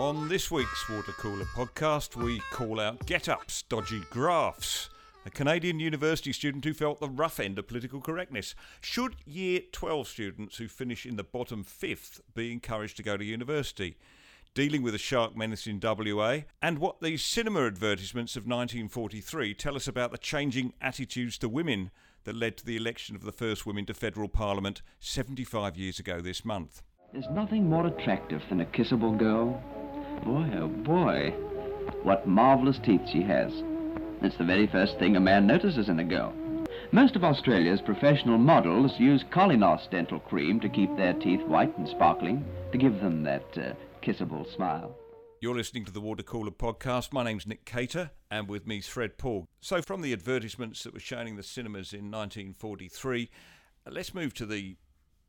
On this week's Water Cooler podcast, we call out GetUp's dodgy graphs. A Canadian university student who felt the rough end of political correctness. Should Year 12 students who finish in the bottom fifth be encouraged to go to university? Dealing with a shark menace in WA, and what the cinema advertisements of 1943 tell us about the changing attitudes to women that led to the election of the first women to federal parliament 75 years ago this month. There's nothing more attractive than a kissable girl. Boy, oh boy, what marvelous teeth she has. It's the very first thing a man notices in a girl. Most of Australia's professional models use Kolynos dental cream to keep their teeth white and sparkling, to give them that uh, kissable smile. You're listening to the Water Cooler podcast. My name's Nick Cater, and with me is Fred Pawle. So, from the advertisements that were shown in the cinemas in 1943, uh, let's move to the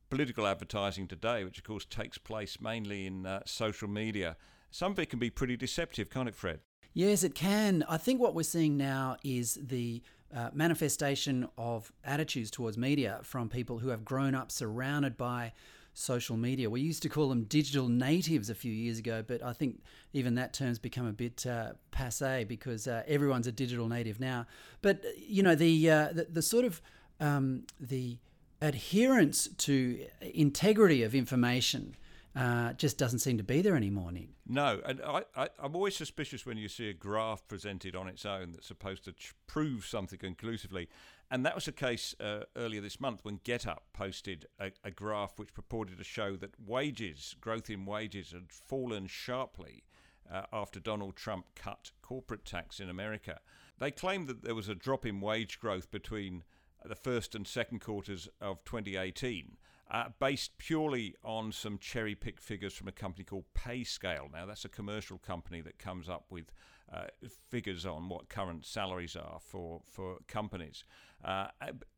political advertising today, which of course takes place mainly in uh, social media. Some of it can be pretty deceptive, can't it, Fred? Yes, it can. I think what we're seeing now is the uh, manifestation of attitudes towards media from people who have grown up surrounded by social media. We used to call them digital natives a few years ago, but I think even that term's become a bit uh, passe because uh, everyone's a digital native now. But you know the uh, the, the, sort of um, the adherence to integrity of information uh, just doesn't seem to be there anymore, Nick. No, and I, am always suspicious when you see a graph presented on its own that's supposed to ch- prove something conclusively. And that was the case uh, earlier this month when GetUp posted a, a graph which purported to show that wages, growth in wages, had fallen sharply uh, after Donald Trump cut corporate tax in America. They claimed that there was a drop in wage growth between the first and second quarters of 2018 uh, based purely on some cherry picked figures from a company called PayScale. Now, that's a commercial company that comes up with uh, figures on what current salaries are for, for companies. Uh,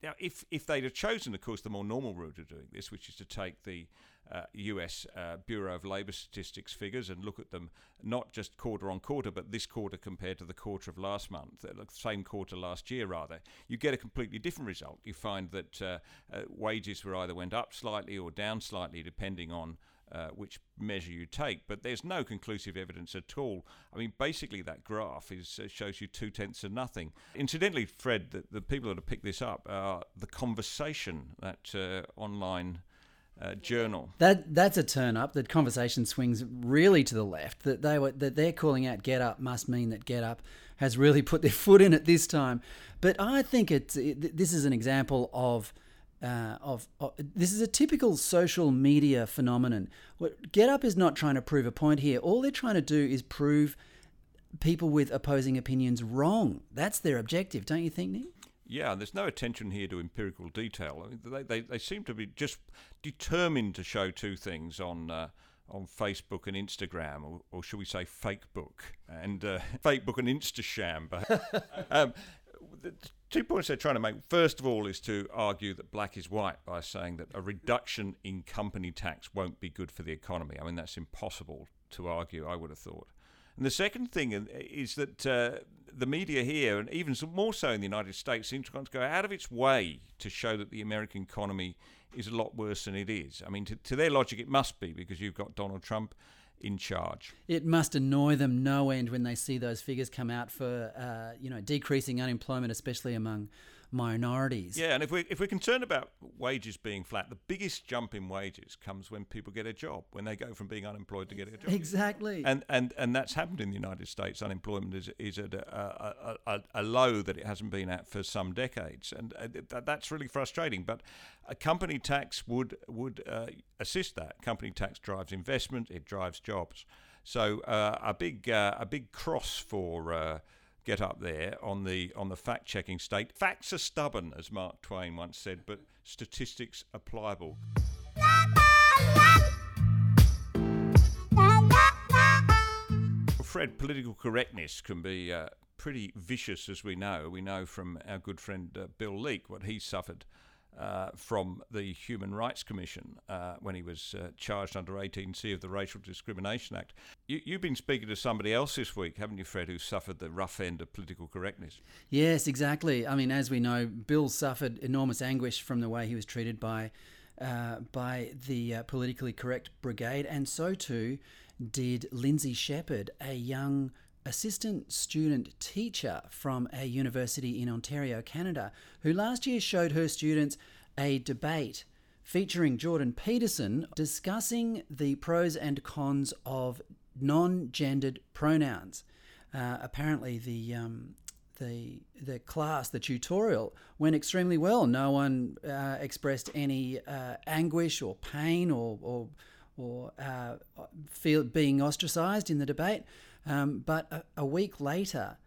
now, if, if they'd have chosen, of course, the more normal route of doing this, which is to take the uh, US uh, Bureau of Labor Statistics figures and look at them not just quarter on quarter, but this quarter compared to the quarter of last month, the same quarter last year, rather, you get a completely different result. You find that uh, uh wages were either went up slightly or down slightly, depending on uh, which measure you take, but there's no conclusive evidence at all. I mean, basically, that graph is uh, shows you two tenths of nothing. Incidentally, Fred, the, the, people that have picked this up are the conversation that uh, online. Uh, journal. That that's a turn up. That conversation swings really to the left. That they were that they're calling out GetUp must mean that GetUp has really put their foot in it this time. But I think it's it, this is an example of uh, of, of, this is a typical social media phenomenon. What GetUp is not trying to prove a point here. All they're trying to do is prove people with opposing opinions wrong. That's their objective, don't you think, Nick? Yeah, there's no attention here to empirical detail. I mean, they, they, they seem to be just determined to show two things on uh, on Facebook and Instagram, or, or should we say fake book and uh, fake book and Instasham. um, two points they're trying to make. First of all, is to argue that black is white by saying that a reduction in company tax won't be good for the economy. I mean, that's impossible to argue, I would have thought. And the second thing is that uh, the media here, and even more so in the United States, seems to go out of its way to show that the American economy is a lot worse than it is. I mean, to, to their logic, it must be because you've got Donald Trump in charge. It must annoy them no end when they see those figures come out for uh, you know decreasing unemployment, especially among minorities. Yeah, and if we're, if we're concerned about wages being flat, the biggest jump in wages comes when people get a job, when they go from being unemployed to getting a job. Exactly. And and, and that's happened in the United States. Unemployment is, is at a, a, a, a low that it hasn't been at for some decades. And uh, that's really frustrating. But a company tax would, would uh, assist that. Company tax drives investment, it drives jobs. So uh, a big uh, a big cross for uh, GetUp there on the on the fact checking state. Facts are stubborn, as Mark Twain once said, but statistics are pliable. Fred, political correctness can be uh, pretty vicious, as we know. We know from our good friend uh, Bill Leak what he suffered uh, from the Human Rights Commission uh, when he was uh, charged under 18C of the Racial Discrimination Act. You, have been speaking to somebody else this week, haven't you, Fred, who suffered the rough end of political correctness? Yes, exactly. I mean, as we know, Bill suffered enormous anguish from the way he was treated by. Uh, by the uh, politically correct brigade, and so too did Lindsay Shepherd, a young assistant student teacher from a university in Ontario, Canada, who last year showed her students a debate featuring Jordan Peterson discussing the pros and cons of non gendered pronouns. Uh, apparently, the um, the the class, the tutorial went extremely well. No one uh, expressed any uh, anguish or pain or or, or uh, feel being ostracised in the debate. Um, but a, a, week later,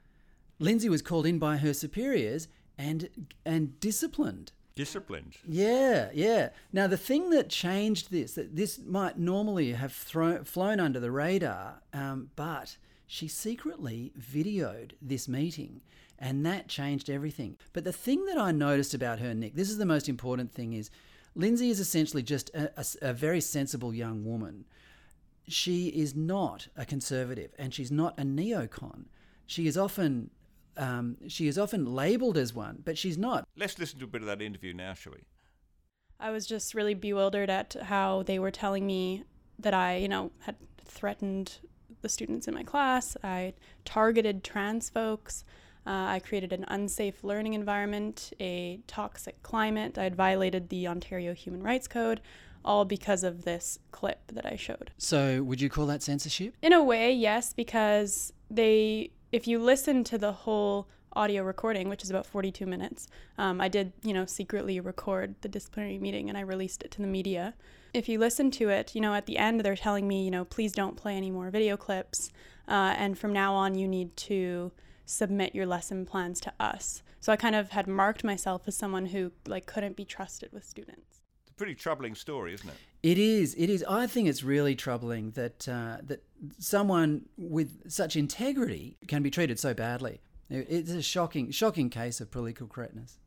Lindsay was called in by her superiors and and disciplined. Disciplined. Yeah, yeah. Now the thing that changed this, that this might normally have thrown, flown under the radar, um, but she secretly videoed this meeting and that changed everything. But the thing that I noticed about her, Nick, this is the most important thing is Lindsay is essentially just a, a, a very sensible young woman. She is not a conservative and she's not a neocon. She is often um, she is often labelled as one, but she's not. Let's listen to a bit of that interview now, shall we? I was just really bewildered at how they were telling me that I, you know, had threatened the students in my class. I targeted trans folks. Uh, I created an unsafe learning environment, a toxic climate. I had violated the Ontario Human Rights Code, all because of this clip that I showed. So, would you call that censorship? In a way, yes, because they, if you listen to the whole audio recording, which is about 42 minutes, um, I did, you know, secretly record the disciplinary meeting and I released it to the media. If you listen to it, you know, at the end they're telling me, you know, please don't play any more video clips, uh, and from now on you need to submit your lesson plans to us. So I kind of had marked myself as someone who like couldn't be trusted with students. Pretty troubling story, isn't it? It is. It is. I think it's really troubling that uh, that someone with such integrity can be treated so badly. It's a shocking, shocking case of political correctness.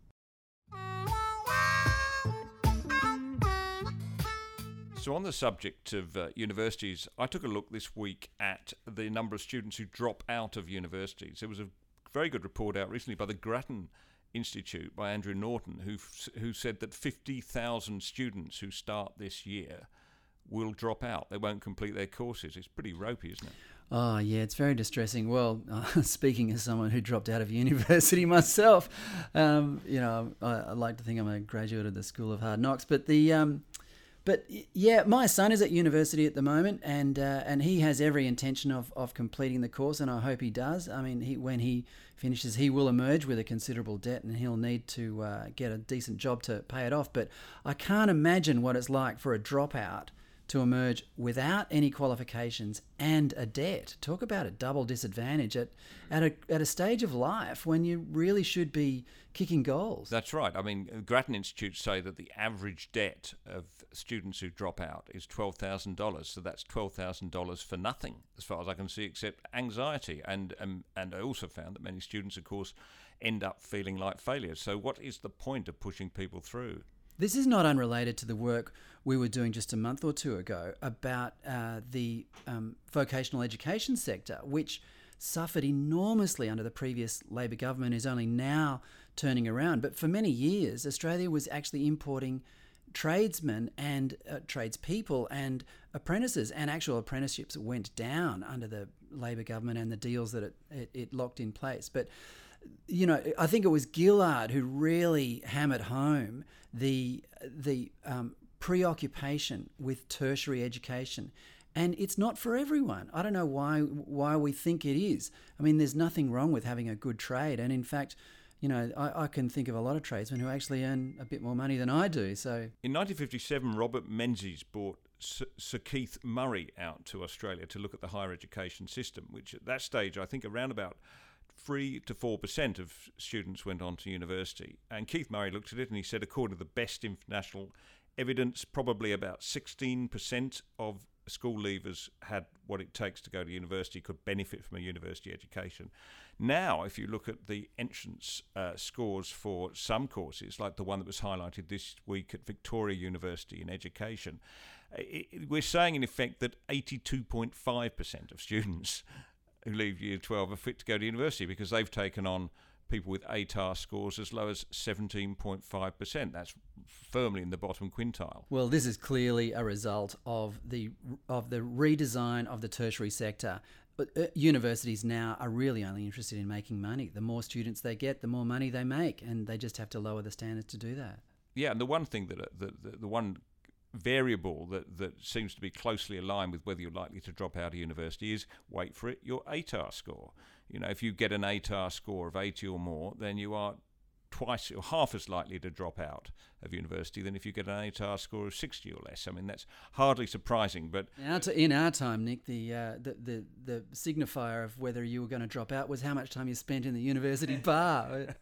So, on the subject of uh, universities, I took a look this week at the number of students who drop out of universities. There was a very good report out recently by the Grattan Institute by Andrew Norton, who who said that 50,000 students who start this year will drop out. They won't complete their courses. It's pretty ropey, isn't it? Oh, yeah, it's very distressing. Well, uh, speaking as someone who dropped out of university myself, um, you know, I, I, like to think I'm a graduate of the School of Hard Knocks, but the. Um, but yeah, my son is at university at the moment, and uh, and he has every intention of, of completing the course, and I hope he does. I mean, he when he finishes, he will emerge with a considerable debt, and he'll need to uh, get a decent job to pay it off. But I can't imagine what it's like for a dropout to emerge without any qualifications and a debt. Talk about a double disadvantage at, at, a, at a stage of life when you really should be kicking goals. That's right. I mean, Grattan Institute say that the average debt of students who drop out is $12,000. So that's $12,000 for nothing, as far as I can see, except anxiety. And, and, and I also found that many students, of course, end up feeling like failures. So, what is the point of pushing people through? This is not unrelated to the work we were doing just a month or two ago about uh, the um, vocational education sector, which suffered enormously under the previous Labor government, is only now turning around. But for many years, Australia was actually importing tradesmen and uh, tradespeople and apprentices, and actual apprenticeships went down under the Labor government and the deals that it, it, it locked in place. But you know, I think it was Gillard who really hammered home the the um, preoccupation with tertiary education. And it's not for everyone. I don't know why why we think it is. I mean, there's nothing wrong with having a good trade, and in fact, you know, I, I, can think of a lot of tradesmen who actually earn a bit more money than I do. So in 1957, Robert Menzies brought Sir Keith Murray out to Australia to look at the higher education system, which at that stage, I think around about three to four percent of students went on to university. And Keith Murray looked at it and he said, according to the best international evidence, probably about 16% of school leavers had what it takes to go to university, could benefit from a university education. Now, if you look at the entrance uh, scores for some courses, like the one that was highlighted this week at Victoria University in education, it, we're saying in effect that 82.5% of students who leave year 12 are fit to go to university because they've taken on people with ATAR scores as low as 17.5%. That's firmly in the bottom quintile. Well, this is clearly a result of the of the redesign of the tertiary sector. But uh, universities now are really only interested in making money. The more students they get, the more money they make, and they just have to lower the standards to do that. Yeah, and the one thing that uh, the, the, the one variable that, that seems to be closely aligned with whether you're likely to drop out of university is wait for it your ATAR score. You know, if you get an ATAR score of 80 or more, then you are twice or half as likely to drop out of university than if you get an ATAR score of 60 or less. I mean, that's hardly surprising. But in our time, Nick, the, uh, the, the the signifier of whether you were going to drop out was how much time you spent in the university bar.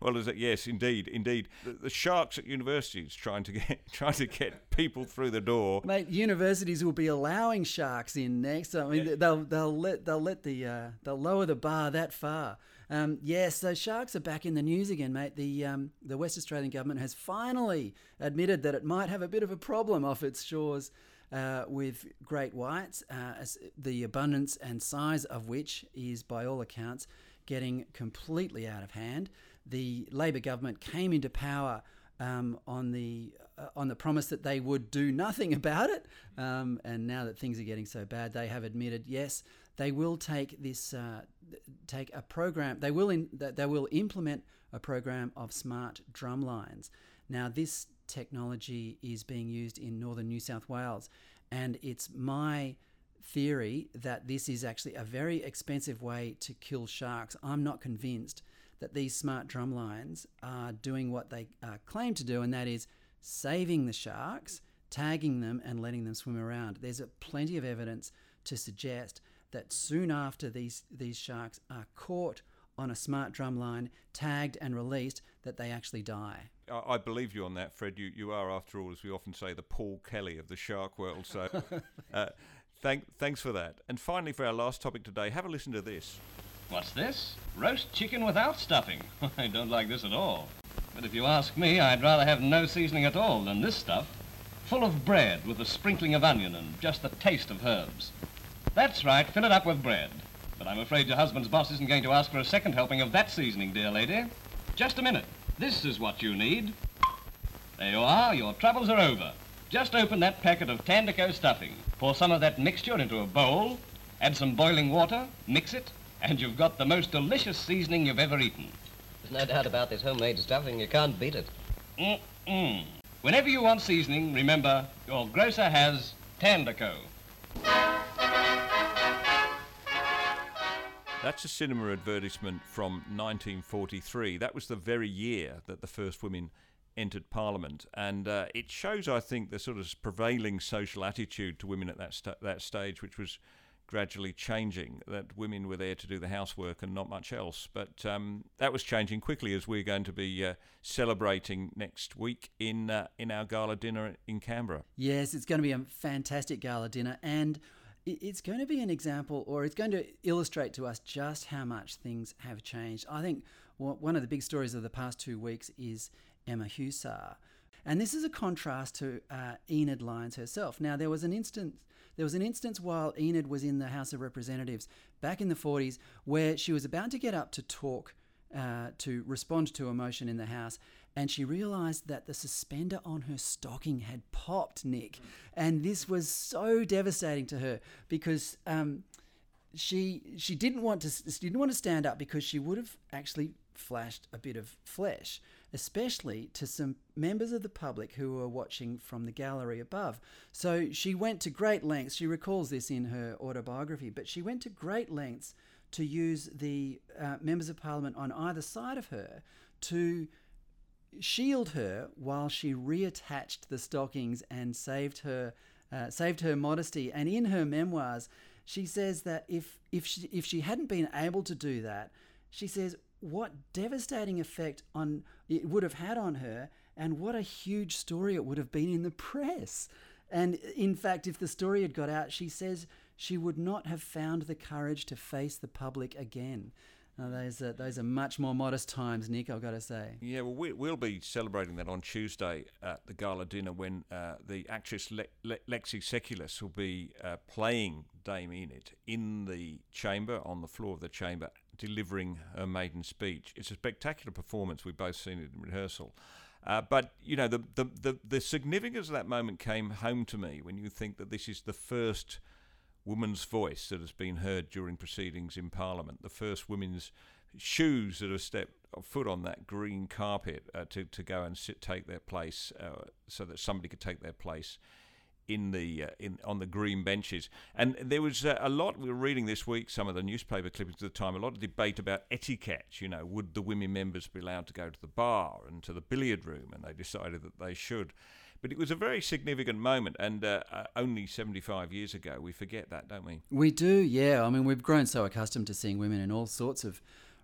well, is it? Yes, indeed, indeed. The, the, sharks at universities trying to get trying to get people through the door. Mate, universities will be allowing sharks in next. I mean, yeah. they'll they'll let they'll let the uh, they'll lower the bar that far. Um, yes, so sharks are back in the news again, mate. The um, the West Australian government has finally admitted that it might have a bit of a problem off its shores uh, with great whites, uh, the abundance and size of which is, by all accounts, getting completely out of hand. The Labor government came into power um, on the uh, on the promise that they would do nothing about it, um, and now that things are getting so bad, they have admitted yes, they will take this uh, take a program. They will in, they will implement a program of smart drum lines. Now, this technology is being used in northern New South Wales, and it's my theory that this is actually a very expensive way to kill sharks. I'm not convinced that these smart drum lines are doing what they uh, claim to do, and that is saving the sharks, tagging them, and letting them swim around. There's plenty of evidence to suggest that soon after these, these sharks are caught on a smart drum line, tagged and released, that they actually die. I, believe you on that, Fred. You, you are, after all, as we often say, the Paul Kelly of the shark world. So uh, thank, thanks for that. And finally, for our last topic today, have a listen to this. What's this? Roast chicken without stuffing. I don't like this at all. But if you ask me, I'd rather have no seasoning at all than this stuff. Full of bread with a sprinkling of onion and just the taste of herbs. That's right, fill it up with bread. But I'm afraid your husband's boss isn't going to ask for a second helping of that seasoning, dear lady. Just a minute. This is what you need. There you are, your troubles are over. Just open that packet of Tandico stuffing, pour some of that mixture into a bowl, add some boiling water, mix it, and you've got the most delicious seasoning you've ever eaten. There's no doubt about this homemade stuffing. You can't beat it. Mm-mm. Whenever you want seasoning, remember, your grocer has Tandico. That's a cinema advertisement from 1943. That was the very year that the first women entered Parliament, and uh, it shows, I think, the sort of prevailing social attitude to women at that st- that stage, which was gradually changing. That women were there to do the housework and not much else. But um, that was changing quickly, as we're going to be uh, celebrating next week in uh, in our gala dinner in Canberra. Yes, it's going to be a fantastic gala dinner, and it's going to be an example or it's going to illustrate to us just how much things have changed. I think one of the big stories of the past two weeks is Emma Husar. And this is a contrast to uh, Enid Lyons herself. Now, there was an instance. There was an instance while Enid was in the House of Representatives back in the 40s where she was about to get up to talk, uh, to respond to a motion in the House, and she realized that the suspender on her stocking had popped, Nick. And this was so devastating to her because um, she she didn't want to she didn't want to stand up because she would have actually flashed a bit of flesh, especially to some members of the public who were watching from the gallery above. So she went to great lengths. She recalls this in her autobiography, but she went to great lengths to use the uh, members of parliament on either side of her to shield her while she reattached the stockings and saved her uh, saved her modesty. And in her memoirs, she says that if if she if she hadn't been able to do that, she says what devastating effect on it would have had on her, and what a huge story it would have been in the press. And in fact, if the story had got out, she says she would not have found the courage to face the public again. Those, are, those are much more modest times, Nick, I've got to say. Yeah, well, we, will be celebrating that on Tuesday at the gala dinner when uh, the actress Le- Le- Lexi Sekuless will be uh, playing Dame Enid in the chamber, on the floor of the chamber, delivering her maiden speech. It's a spectacular performance. We've both seen it in rehearsal. Uh, but you know the, the, the the significance of that moment came home to me when you think that this is the first woman's voice that has been heard during proceedings in Parliament, the first women's shoes that have stepped foot on that green carpet uh, to to go and sit take their place, uh, so that somebody could take their place in the uh, in on the green benches. And there was uh, a lot. We were reading this week some of the newspaper clippings at the time. A lot of debate about etiquette. You know, would the women members be allowed to go to the bar and to the billiard room? And they decided that they should. But it was a very significant moment, and uh, uh only 75 years ago. We forget that, don't we? We do, yeah. I mean, we've grown so accustomed to seeing women in all sorts of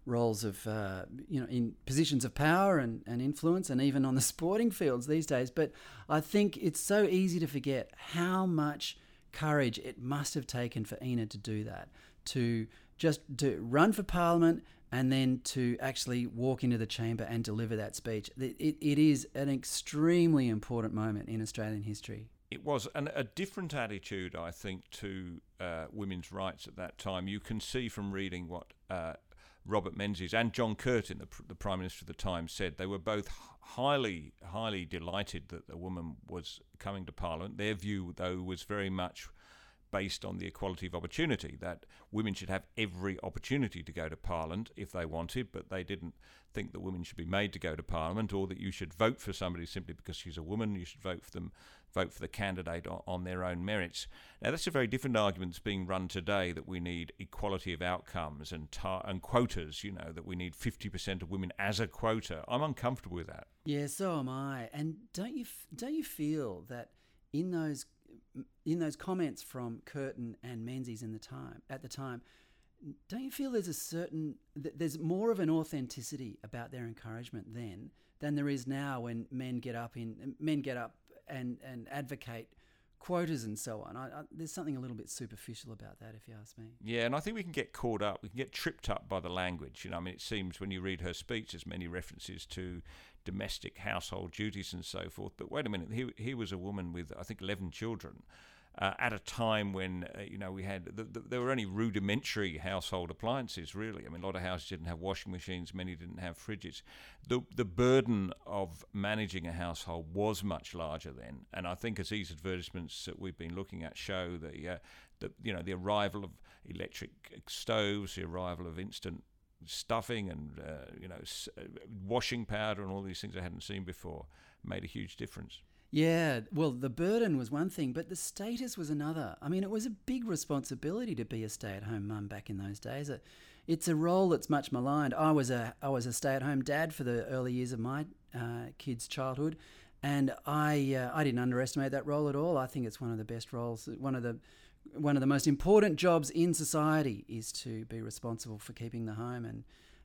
roles of uh, you know in positions of power and, and influence and even on the sporting fields these days but i think it's so easy to forget how much courage it must have taken for enid to do that to just to run for parliament and then to actually walk into the chamber and deliver that speech it, it, it is an extremely important moment in australian history it was an, a different attitude, I think, to uh, women's rights at that time. You can see from reading what uh, Robert Menzies and John Curtin, the, the Prime Minister of the time, said they were both highly, highly delighted that a woman was coming to Parliament. Their view, though, was very much based on the equality of opportunity, that women should have every opportunity to go to Parliament if they wanted, but they didn't think that women should be made to go to Parliament or that you should vote for somebody simply because she's a woman. You should vote for them vote for the candidate on, their own merits. Now, that's a very different argument that's being run today that we need equality of outcomes and, tar- and quotas, you know, that we need 50% of women as a quota. I'm uncomfortable with that. Yeah, so am I. And don't you, don't you feel that in those, in those comments from Curtin and Menzies in the time, at the time, don't you feel there's a certain there's more of an authenticity about their encouragement then than there is now when men get up in men get up and and advocate quotas and so on. I, I, there's something a little bit superficial about that, if you ask me. Yeah, and I think we can get caught up, we can get tripped up by the language. You know, I mean, it seems when you read her speech, there's many references to domestic household duties and so forth. But wait a minute, here, here was a woman with, I think, 11 children uh, at a time when uh, you know we had the, the, there were only rudimentary household appliances really. I mean, a lot of houses didn't have washing machines, many didn't have fridges. The the burden of managing a household was much larger then, and I think as these advertisements that we've been looking at show the uh, the you know the arrival of electric stoves, the arrival of instant stuffing and uh, you know uh, washing powder and all these things I hadn't seen before made a huge difference. Yeah, well, the burden was one thing, but the status was another. I mean, it was a big responsibility to be a stay-at-home mum back in those days. It's a role that's much maligned. I was a I was a stay-at-home dad for the early years of my uh, kids' childhood, and I uh, I didn't underestimate that role at all. I think it's one of the best roles, one of the one of the most important jobs in society is to be responsible for keeping the home, and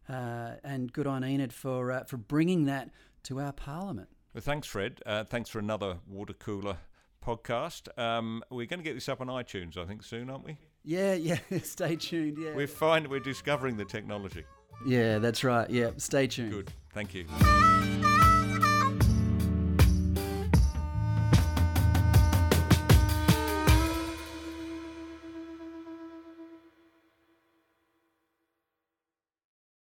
uh, and good on Enid for uh, for bringing that to our parliament. Well, thanks, Fred. Uh, thanks for another water cooler podcast. Um, we're going to get this up on iTunes, I think, soon, aren't we? Yeah, yeah. Stay tuned. Yeah. We're fine. We're discovering the technology. Yeah, that's right. Yeah, stay tuned. Good. Thank you.